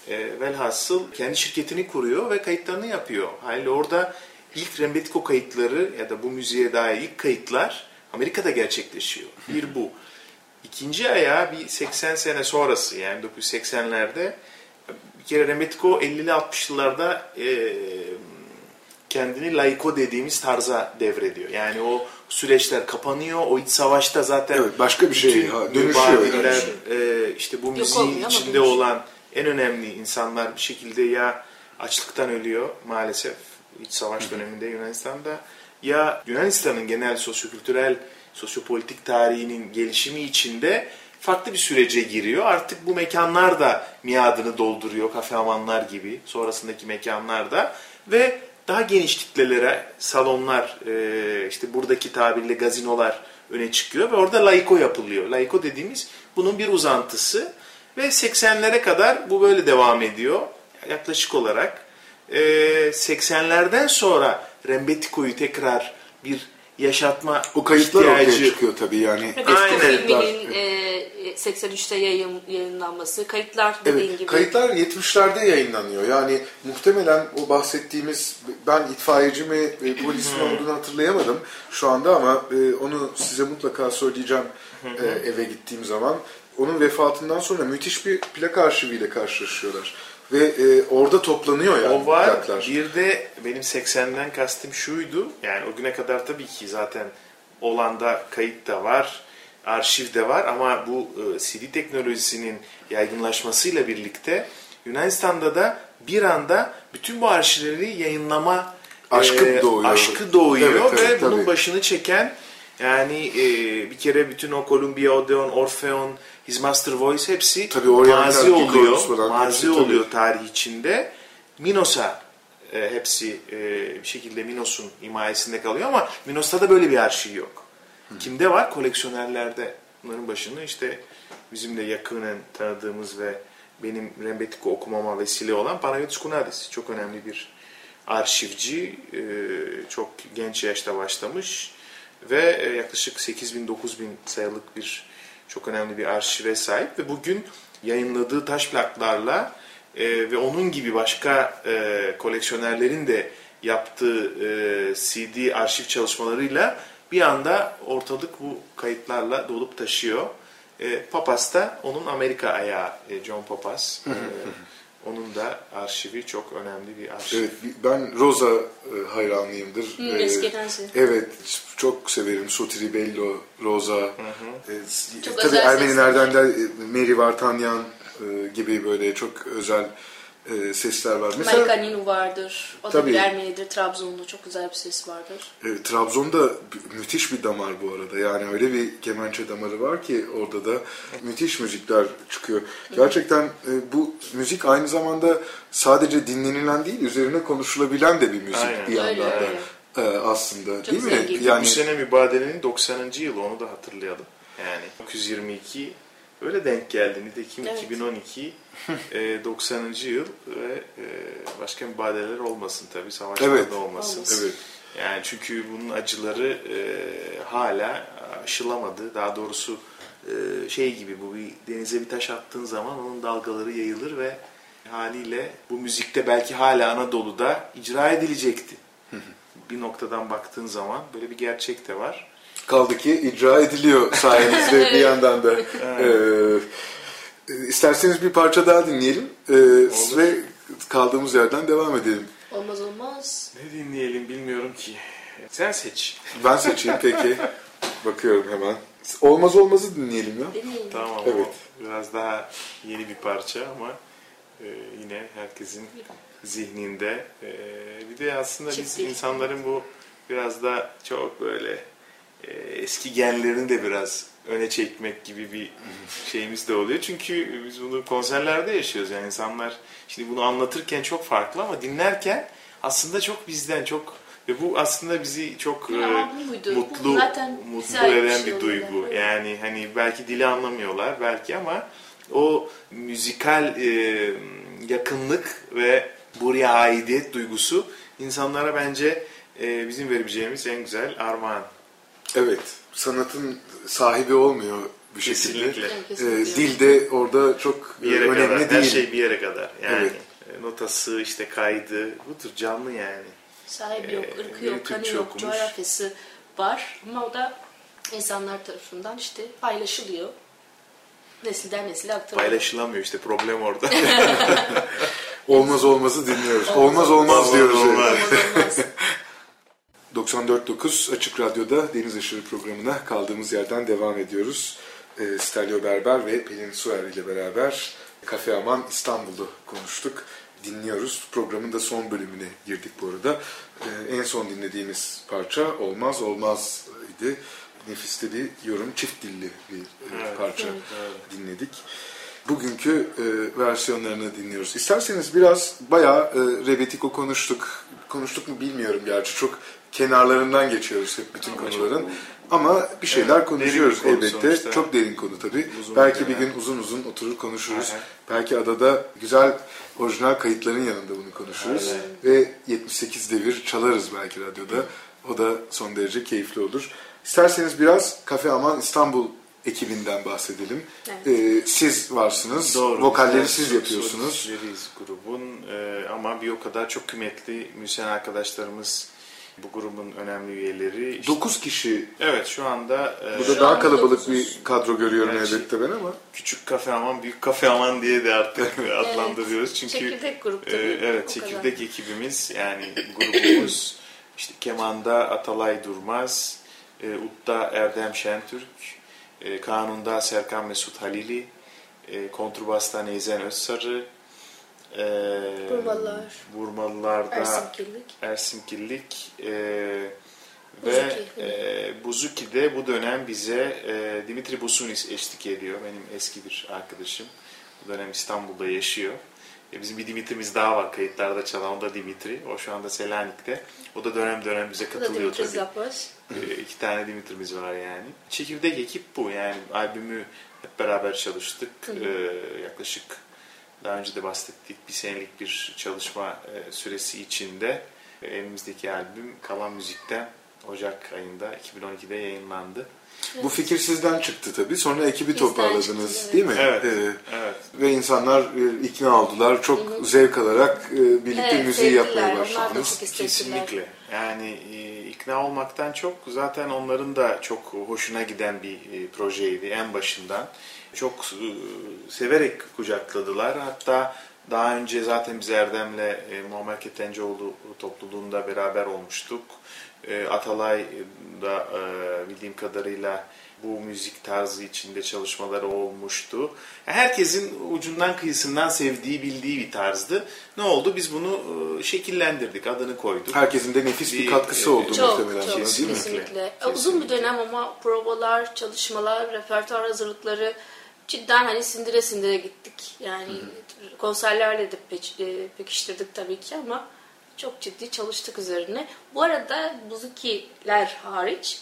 [SPEAKER 2] E, velhasıl kendi şirketini kuruyor ve kayıtlarını yapıyor. Haliyle orada ilk Rembetiko kayıtları ya da bu müziğe dair ilk kayıtlar Amerika'da gerçekleşiyor. Bir bu. İkinci ayağı bir 80 sene sonrası yani 1980'lerde bir kere Remetiko 50'li 60'lılarda e, kendini laiko dediğimiz tarza devrediyor. Yani o süreçler kapanıyor. O iç savaşta zaten
[SPEAKER 1] Evet, başka bir şey ha, dönüşüyor yani.
[SPEAKER 2] e, işte bu müziğin içinde olan en önemli insanlar bir şekilde ya açlıktan ölüyor maalesef iç savaş döneminde Yunanistan'da ya Yunanistan'ın genel sosyokültürel sosyopolitik tarihinin gelişimi içinde farklı bir sürece giriyor. Artık bu mekanlar da miadını dolduruyor. Kafe amanlar gibi sonrasındaki mekanlar da ve daha geniş kitlelere salonlar e, işte buradaki tabirle gazinolar öne çıkıyor ve orada laiko yapılıyor. Laiko dediğimiz bunun bir uzantısı ve 80'lere kadar bu böyle devam ediyor yaklaşık olarak. E, 80'lerden sonra Rembetiko'yu tekrar bir yaşatma
[SPEAKER 1] O kayıtlar ortaya
[SPEAKER 2] ihtiyacı
[SPEAKER 1] çıkıyor tabii yani.
[SPEAKER 3] Rebetiko
[SPEAKER 2] Aynen.
[SPEAKER 3] filminin e, 83'te yayın, yayınlanması, kayıtlar dediğin
[SPEAKER 1] Evet,
[SPEAKER 3] gibi.
[SPEAKER 1] kayıtlar 70'lerde yayınlanıyor. Yani muhtemelen o bahsettiğimiz, ben itfaiyeci mi, e, polis mi olduğunu hatırlayamadım şu anda ama e, onu size mutlaka söyleyeceğim e, eve gittiğim zaman. Onun vefatından sonra müthiş bir plak arşiviyle karşılaşıyorlar. Ve e, orada toplanıyor yani
[SPEAKER 2] O var.
[SPEAKER 1] plaklar.
[SPEAKER 2] Bir de benim 80'den kastım şuydu. Yani o güne kadar tabii ki zaten olanda kayıt da var, arşiv de var ama bu e, CD teknolojisinin yaygınlaşmasıyla birlikte Yunanistan'da da bir anda bütün bu arşivleri yayınlama
[SPEAKER 1] Aşkı
[SPEAKER 2] e,
[SPEAKER 1] doğuyor.
[SPEAKER 2] aşkı doğuyor
[SPEAKER 1] Evet,
[SPEAKER 2] ve
[SPEAKER 1] evet,
[SPEAKER 2] bunun
[SPEAKER 1] tabii.
[SPEAKER 2] başını çeken yani e, bir kere bütün o Columbia Odeon, Orpheon, His Master Voice hepsi
[SPEAKER 1] Tabii
[SPEAKER 2] mazi oluyor. Mazi
[SPEAKER 1] hepsi tabii.
[SPEAKER 2] oluyor tarih içinde. Minos'a e, hepsi e, bir şekilde Minos'un himayesinde kalıyor ama Minos'ta da böyle bir arşiv yok. Kimde var? Koleksiyonerlerde. Bunların başını işte bizim de yakinen tanıdığımız ve benim Rembetiko okumama vesile olan Panayotis Kunadis. Çok önemli bir arşivci. e, Çok genç yaşta başlamış ve e, yaklaşık 8000-9000 sayılık bir çok önemli bir arşive sahip ve bugün yayınladığı taş plaklarla e, ve onun gibi başka e, koleksiyonerlerin de yaptığı e, CD arşiv çalışmalarıyla bir anda ortalık bu kayıtlarla dolup taşıyor. E, Papas da onun Amerika ayağı e, John Papas. [laughs] E, onun da arşivi çok önemli bir arşiv.
[SPEAKER 1] Evet, ben Rosa e, hayranlıyımdır.
[SPEAKER 3] Hı,
[SPEAKER 1] E,
[SPEAKER 3] eskidensin.
[SPEAKER 1] Evet, çok severim. Sotiribello, Rosa. E,
[SPEAKER 3] Çok
[SPEAKER 1] tabii Ermenilerden de e, Meri Vartanyan e, gibi böyle çok özel e, sesler var. Mesela
[SPEAKER 3] Marika Ninu vardır. O da
[SPEAKER 1] Tabii.
[SPEAKER 3] bir Ermenidir. Trabzonlu çok güzel bir ses vardır.
[SPEAKER 1] e, Trabzon'da müthiş bir damar bu arada. Yani öyle bir kemençe damarı var ki orada da müthiş müzikler çıkıyor. Gerçekten e, bu müzik aynı zamanda sadece dinlenilen değil, üzerine konuşulabilen de bir müzik
[SPEAKER 2] Aynen.
[SPEAKER 1] bir yandan
[SPEAKER 3] Öyle,
[SPEAKER 1] da. e, aslında
[SPEAKER 3] Çok
[SPEAKER 1] değil mi? Yani
[SPEAKER 2] Bu sene mübadelenin 90. yılı onu da hatırlayalım. Yani 1922 öyle denk geldi. Nitekim
[SPEAKER 3] Evet.
[SPEAKER 2] 2012 [laughs] e, 90. yıl ve e, başka mübadeleler olmasın tabii. Savaşlar
[SPEAKER 1] Evet.
[SPEAKER 2] da olmasın.
[SPEAKER 3] Olmasın.
[SPEAKER 1] evet.
[SPEAKER 2] Yani çünkü bunun acıları e, hala aşılamadı. Daha doğrusu e, şey gibi bu bir denize bir taş attığın zaman onun dalgaları yayılır ve haliyle bu müzikte belki hala Anadolu'da icra edilecekti. bir noktadan baktığın zaman böyle bir gerçek de var.
[SPEAKER 1] Kaldı ki icra ediliyor sayenizde [laughs] bir yandan da. Ee, isterseniz bir parça daha dinleyelim ee, ve kaldığımız yerden devam edelim.
[SPEAKER 3] Olmaz olmaz.
[SPEAKER 2] Ne dinleyelim bilmiyorum ki. Sen seç.
[SPEAKER 1] Ben seçeyim peki. Bakıyorum hemen. Olmaz olmazı dinleyelim ya.
[SPEAKER 3] Deneyelim.
[SPEAKER 2] Tamam
[SPEAKER 1] Evet.
[SPEAKER 2] o biraz daha yeni bir parça ama e, yine herkesin zihninde. E, bir de aslında biz
[SPEAKER 3] Çiftlik.
[SPEAKER 2] insanların bu biraz da çok böyle e, eski genlerini de biraz öne çekmek gibi bir şeyimiz de oluyor. Çünkü biz bunu konserlerde yaşıyoruz. Yani insanlar şimdi bunu anlatırken çok farklı ama dinlerken aslında çok bizden çok ve bu aslında bizi çok e, mutlu mutlu
[SPEAKER 3] ait bir
[SPEAKER 2] eden
[SPEAKER 3] şey
[SPEAKER 2] bir duygu.
[SPEAKER 3] yani.
[SPEAKER 2] Yani hani belki dili anlamıyorlar belki ama o müzikal e, yakınlık ve buraya aidiyet duygusu insanlara bence e, bizim verebileceğimiz en güzel armağan.
[SPEAKER 1] Evet. Sanatın sahibi olmuyor bir şekilde.
[SPEAKER 2] Kesinlikle.
[SPEAKER 1] Ee,
[SPEAKER 3] kesinlikle.
[SPEAKER 1] dil de orada çok
[SPEAKER 2] Bir yere
[SPEAKER 1] önemli
[SPEAKER 2] kadar.
[SPEAKER 1] değil.
[SPEAKER 2] Her şey bir yere kadar. Yani
[SPEAKER 1] Evet.
[SPEAKER 2] e, notası işte kaydı budur canlı yani.
[SPEAKER 3] Sahibi yok,
[SPEAKER 2] Ee,
[SPEAKER 3] ırkı yok, kanı yok,
[SPEAKER 2] okumuş.
[SPEAKER 3] coğrafyası var. Ama o da insanlar tarafından işte paylaşılıyor. Nesilden nesile aktarılıyor.
[SPEAKER 2] Paylaşılamıyor işte problem orada. [laughs]
[SPEAKER 1] Olmaz olmazı dinliyoruz. Olmaz olmaz, diyoruz.
[SPEAKER 2] olmaz.
[SPEAKER 3] Olmaz olmaz.
[SPEAKER 1] 94.9 Açık Radyo'da Deniz Aşırı programına kaldığımız yerden devam ediyoruz. E, Stelio Berber ve Pelin Suer ile beraber Kafe Aman İstanbul'u konuştuk. Dinliyoruz. Programın da son bölümüne girdik bu arada. E, en son dinlediğimiz parça Olmaz Olmaz idi. Nefis de bir yorum, çift dilli bir e,
[SPEAKER 2] Evet,
[SPEAKER 1] parça dinledik. Bugünkü e, versiyonlarını dinliyoruz. İsterseniz biraz bayağı e, Rebetiko konuştuk. Konuştuk mu bilmiyorum gerçi. Çok kenarlarından geçiyoruz hep bütün
[SPEAKER 2] Ama
[SPEAKER 1] konuların.
[SPEAKER 2] çok-
[SPEAKER 1] Ama bir şeyler
[SPEAKER 2] Evet,
[SPEAKER 1] konuşuyoruz
[SPEAKER 2] derin bir konu
[SPEAKER 1] elbette.
[SPEAKER 2] sonuçta.
[SPEAKER 1] Çok derin konu tabii.
[SPEAKER 2] Uzun
[SPEAKER 1] Belki
[SPEAKER 2] bir
[SPEAKER 1] gün uzun uzun oturur konuşuruz.
[SPEAKER 2] Aynen.
[SPEAKER 1] Belki adada güzel orijinal kayıtların yanında bunu konuşuruz.
[SPEAKER 2] Aynen.
[SPEAKER 1] Ve 78 devir çalarız belki radyoda. O da son derece keyifli olur. İsterseniz biraz Kafe Aman İstanbul ekibinden bahsedelim.
[SPEAKER 3] Evet.
[SPEAKER 1] Ee, siz varsınız.
[SPEAKER 2] Doğru.
[SPEAKER 1] Vokalleri
[SPEAKER 2] Biz
[SPEAKER 1] siz yapıyorsunuz.
[SPEAKER 2] solistçileriyiz grubun e, ama bir o kadar çok kıymetli müzisyen arkadaşlarımız bu grubun önemli üyeleri. İşte-
[SPEAKER 1] 9 kişi.
[SPEAKER 2] evet şu anda e,
[SPEAKER 1] Burada
[SPEAKER 3] Şu
[SPEAKER 1] daha kalabalık
[SPEAKER 3] dokuzuz.
[SPEAKER 1] bir kadro görüyorum
[SPEAKER 2] Gerçi-
[SPEAKER 1] elbette ben ama.
[SPEAKER 2] küçük kafe aman büyük kafe aman diye de artık [laughs] [laughs] adlandırıyoruz. Çünkü
[SPEAKER 3] Çekirdek grup
[SPEAKER 2] e,
[SPEAKER 3] tabii.
[SPEAKER 2] evet
[SPEAKER 3] o
[SPEAKER 2] çekirdek
[SPEAKER 3] kadar.
[SPEAKER 2] ekibimiz yani grubumuz [laughs] işte kemanda Atalay Durmaz, e, Utta Erdem Şentürk, e, kanunda Serkan Mesut Halili, e, kontrbasta Neyzen Özsarı, e,
[SPEAKER 3] Burmalılar.
[SPEAKER 2] Burmalılar'da
[SPEAKER 3] Ersin Kirlik.
[SPEAKER 2] Ersin Kirlik e, ve
[SPEAKER 3] Buzuki.
[SPEAKER 2] e, Buzuki'de bu dönem bize e, Dimitri Busunis eşlik ediyor. Benim eski bir arkadaşım. Bu dönem İstanbul'da yaşıyor. E, bizim bir Dimitri'miz daha var kayıtlarda çalan. O da Dimitri. O şu anda Selanik'te. O da dönem dönem bize katılıyor tabii.
[SPEAKER 3] Zapaş.
[SPEAKER 2] E, iki tane Dimitri'miz var yani. Çekirdek ekip bu. Yani albümü hep beraber çalıştık. E, yaklaşık daha önce de bahsettik bir senelik bir çalışma e, süresi içinde e, elimizdeki albüm Kalan Müzik'ten Ocak ayında 2012'de yayınlandı.
[SPEAKER 1] Bu fikir sizden çıktı tabii. Sonra ekibi
[SPEAKER 3] Bizden
[SPEAKER 1] toparladınız
[SPEAKER 3] çıktı, evet.
[SPEAKER 1] değil mi?
[SPEAKER 2] Evet.
[SPEAKER 1] Ee,
[SPEAKER 2] Evet.
[SPEAKER 1] ve insanlar e, ikna oldular. Çok zevk alarak e, birlikte
[SPEAKER 3] Evet,
[SPEAKER 1] müziği yapmaya
[SPEAKER 3] Onlar da
[SPEAKER 1] başladınız.
[SPEAKER 2] Kesinlikle. Yani e, ikna olmaktan çok zaten onların da çok hoşuna giden bir e, projeydi en başından. Çok e, severek kucakladılar. Hatta daha önce zaten biz Erdem'le e, Muammer Ketencoğlu topluluğunda beraber olmuştuk. E, Atalay da e, bildiğim kadarıyla bu müzik tarzı içinde çalışmaları olmuştu. Herkesin ucundan kıyısından sevdiği, bildiği bir tarzdı. Ne oldu? Biz bunu şekillendirdik, adını koyduk.
[SPEAKER 1] Herkesin de nefis bir katkısı oldu
[SPEAKER 3] Çok
[SPEAKER 1] muhtemelen
[SPEAKER 3] çok
[SPEAKER 1] buna değil mi?
[SPEAKER 3] kesinlikle.
[SPEAKER 2] Kesinlikle.
[SPEAKER 3] Uzun bir dönem ama provalar, çalışmalar, repertuar hazırlıkları cidden hani sindire sindire gittik. Yani konserlerle de peç- e, pekiştirdik tabii ki ama çok ciddi çalıştık üzerine. Bu arada Buzukiler hariç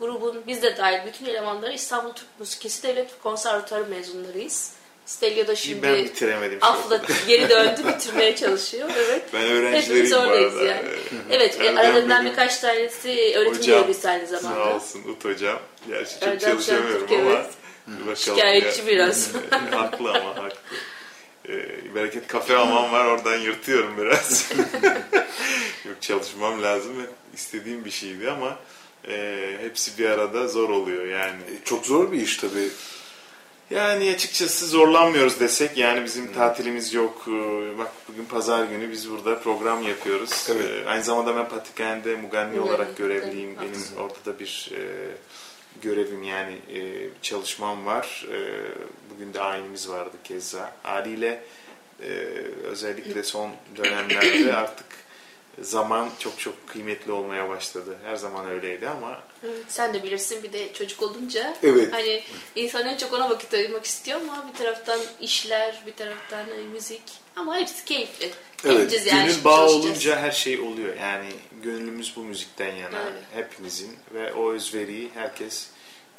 [SPEAKER 3] grubun biz de dahil bütün elemanları İstanbul Türk Müzikisi Devlet Konservatuarı mezunlarıyız. Stelio da şimdi
[SPEAKER 2] ben bitiremedim.
[SPEAKER 3] afla geri döndü [laughs] bitirmeye çalışıyor. Evet.
[SPEAKER 2] Ben öğrencileriyim bu arada.
[SPEAKER 3] yani. Evet,
[SPEAKER 2] Erdem
[SPEAKER 3] aralarından
[SPEAKER 2] benim
[SPEAKER 3] birkaç tanesi öğretim
[SPEAKER 2] hocam,
[SPEAKER 3] görevlisi aynı
[SPEAKER 2] Sağ
[SPEAKER 3] zamanda.
[SPEAKER 2] olsun Ut hocam. Gerçi çok çalışamıyorum ama.
[SPEAKER 3] evet.
[SPEAKER 2] Bakalım
[SPEAKER 3] Şikayetçi
[SPEAKER 2] ya.
[SPEAKER 3] biraz. [laughs]
[SPEAKER 2] haklı ama haklı. Ee, bereket kafe almam var oradan yırtıyorum biraz. [laughs] Yok çalışmam lazım ve istediğim bir şeydi ama e, hepsi bir arada zor oluyor yani.
[SPEAKER 1] Çok zor bir iş tabii.
[SPEAKER 2] Yani açıkçası zorlanmıyoruz desek yani bizim tatilimiz yok. Ee, Bak bugün pazar günü biz burada program yapıyoruz.
[SPEAKER 1] Evet.
[SPEAKER 2] Ee, Aynı zamanda ben Patikhane'de Muganni olarak görevliyim. Benim ortada bir e, görevim yani e, çalışmam var. E, bugün de ayinimiz vardı keza. Haliyle e, özellikle son dönemlerde artık zaman çok çok kıymetli olmaya başladı. Her zaman öyleydi ama
[SPEAKER 3] Evet, Sen de bilirsin bir de çocuk olunca
[SPEAKER 1] Evet.
[SPEAKER 3] hani insan en çok ona vakit ayırmak istiyor ama bir taraftan işler, bir taraftan müzik ama hepsi keyifli.
[SPEAKER 1] Evet,
[SPEAKER 3] Eğleneceğiz yani,
[SPEAKER 2] Gönül
[SPEAKER 3] çalışacağız.
[SPEAKER 2] olunca her şey oluyor. Yani gönlümüz bu müzikten yana
[SPEAKER 3] Evet.
[SPEAKER 2] hepimizin ve o özveriyi herkes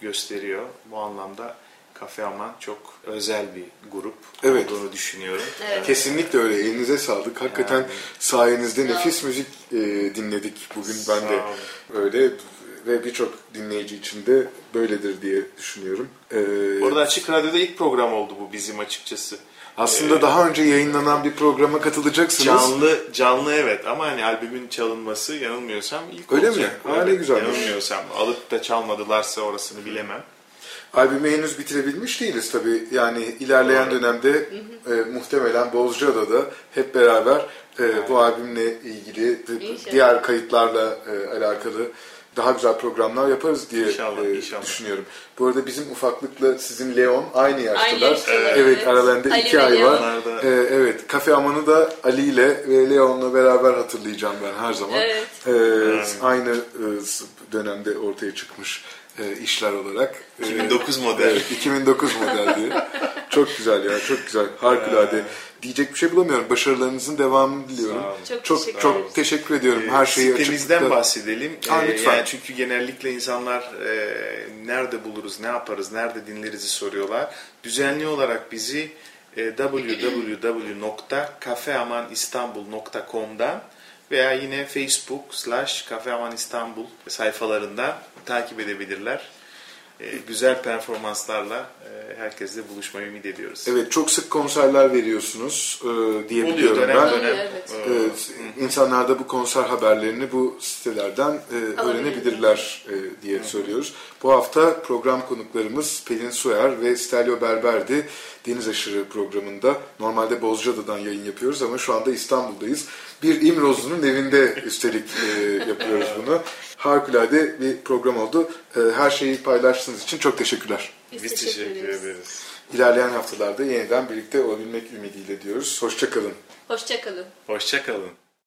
[SPEAKER 2] gösteriyor. Bu anlamda Kafe Aman çok özel bir grup
[SPEAKER 1] Evet.
[SPEAKER 2] olduğunu düşünüyorum.
[SPEAKER 3] Evet.
[SPEAKER 1] Kesinlikle öyle. Elinize sağlık. Hakikaten
[SPEAKER 2] Yani.
[SPEAKER 1] sayenizde nefis müzik e, dinledik bugün. Ben
[SPEAKER 2] Sağ
[SPEAKER 1] de
[SPEAKER 2] olun.
[SPEAKER 1] öyle ve birçok dinleyici için de böyledir diye düşünüyorum. Ee,
[SPEAKER 2] Orada Açık Radyo'da ilk program oldu bu bizim açıkçası.
[SPEAKER 1] Aslında
[SPEAKER 2] Ee,
[SPEAKER 1] daha önce yayınlanan bir programa katılacaksınız.
[SPEAKER 2] Canlı canlı evet ama hani albümün çalınması yanılmıyorsam ilk
[SPEAKER 1] Öyle
[SPEAKER 2] olacak.
[SPEAKER 1] mi? Aa, ne güzelmiş.
[SPEAKER 2] Yanılmıyorsam alıp da çalmadılarsa orasını bilemem.
[SPEAKER 1] Albümü henüz bitirebilmiş değiliz tabii. Yani ilerleyen
[SPEAKER 2] Doğru.
[SPEAKER 1] dönemde e, muhtemelen Bozcaada'da hep beraber e, bu albümle ilgili
[SPEAKER 3] İnşallah.
[SPEAKER 1] diğer kayıtlarla e, alakalı daha güzel programlar yaparız diye
[SPEAKER 2] İnşallah,
[SPEAKER 1] e,
[SPEAKER 2] inşallah.
[SPEAKER 1] düşünüyorum. Bu arada bizim ufaklıkla sizin Leon aynı yaştalar.
[SPEAKER 3] Aynı yaştalar,
[SPEAKER 1] Evet,
[SPEAKER 3] evet.
[SPEAKER 1] aralarında
[SPEAKER 3] Ali
[SPEAKER 1] iki ay
[SPEAKER 3] Leon.
[SPEAKER 1] var.
[SPEAKER 2] Onlar da-
[SPEAKER 1] E, evet, Kafe Aman'ı da Ali ile ve Leon'la beraber hatırlayacağım ben her zaman.
[SPEAKER 3] Evet.
[SPEAKER 1] E, aynı e, dönemde ortaya çıkmış e, işler olarak. E,
[SPEAKER 2] 2009 model.
[SPEAKER 1] Evet, 2009 model diye. [laughs] Çok güzel ya, çok güzel. Harikulade. Diyecek bir şey bulamıyorum. Başarılarınızın devamını diliyorum.
[SPEAKER 3] Çok,
[SPEAKER 1] Çok
[SPEAKER 3] teşekkür
[SPEAKER 1] çok teşekkür ediyorum.
[SPEAKER 2] Ee,
[SPEAKER 1] Her şeyi
[SPEAKER 2] Sitemizden
[SPEAKER 1] açıklıkla-
[SPEAKER 2] bahsedelim.
[SPEAKER 1] Ha,
[SPEAKER 2] Ee,
[SPEAKER 1] lütfen.
[SPEAKER 2] Yani çünkü genellikle insanlar e, nerede buluruz, ne yaparız, nerede dinlerizi soruyorlar. Düzenli olarak bizi e, www.kafeamanistanbul.com'dan veya yine Facebook slash Cafe Aman İstanbul sayfalarından takip edebilirler. E, güzel performanslarla e, herkesle buluşmayı ümit ediyoruz.
[SPEAKER 1] Evet, çok sık konserler veriyorsunuz e, diye
[SPEAKER 2] Oluyor
[SPEAKER 1] biliyorum
[SPEAKER 2] dönem
[SPEAKER 1] ben.
[SPEAKER 2] dönem.
[SPEAKER 1] Evet. İnsanlar da bu konser haberlerini bu sitelerden e, öğrenebilirler e, diye söylüyoruz. Bu hafta program konuklarımız Pelin Soyer ve Stelio Berber'di. Deniz Aşırı programında. Normalde Bozcaada'dan yayın yapıyoruz ama şu anda İstanbul'dayız. Bir İmrozlu'nun evinde üstelik e, yapıyoruz bunu. [laughs] Harikulade bir program oldu. E, her şeyi paylaştığınız için çok teşekkürler.
[SPEAKER 3] Biz,
[SPEAKER 2] Biz teşekkür ederiz.
[SPEAKER 1] İlerleyen haftalarda yeniden birlikte olabilmek ümidiyle diyoruz. Hoşçakalın.
[SPEAKER 3] Hoşçakalın.
[SPEAKER 2] Hoşçakalın.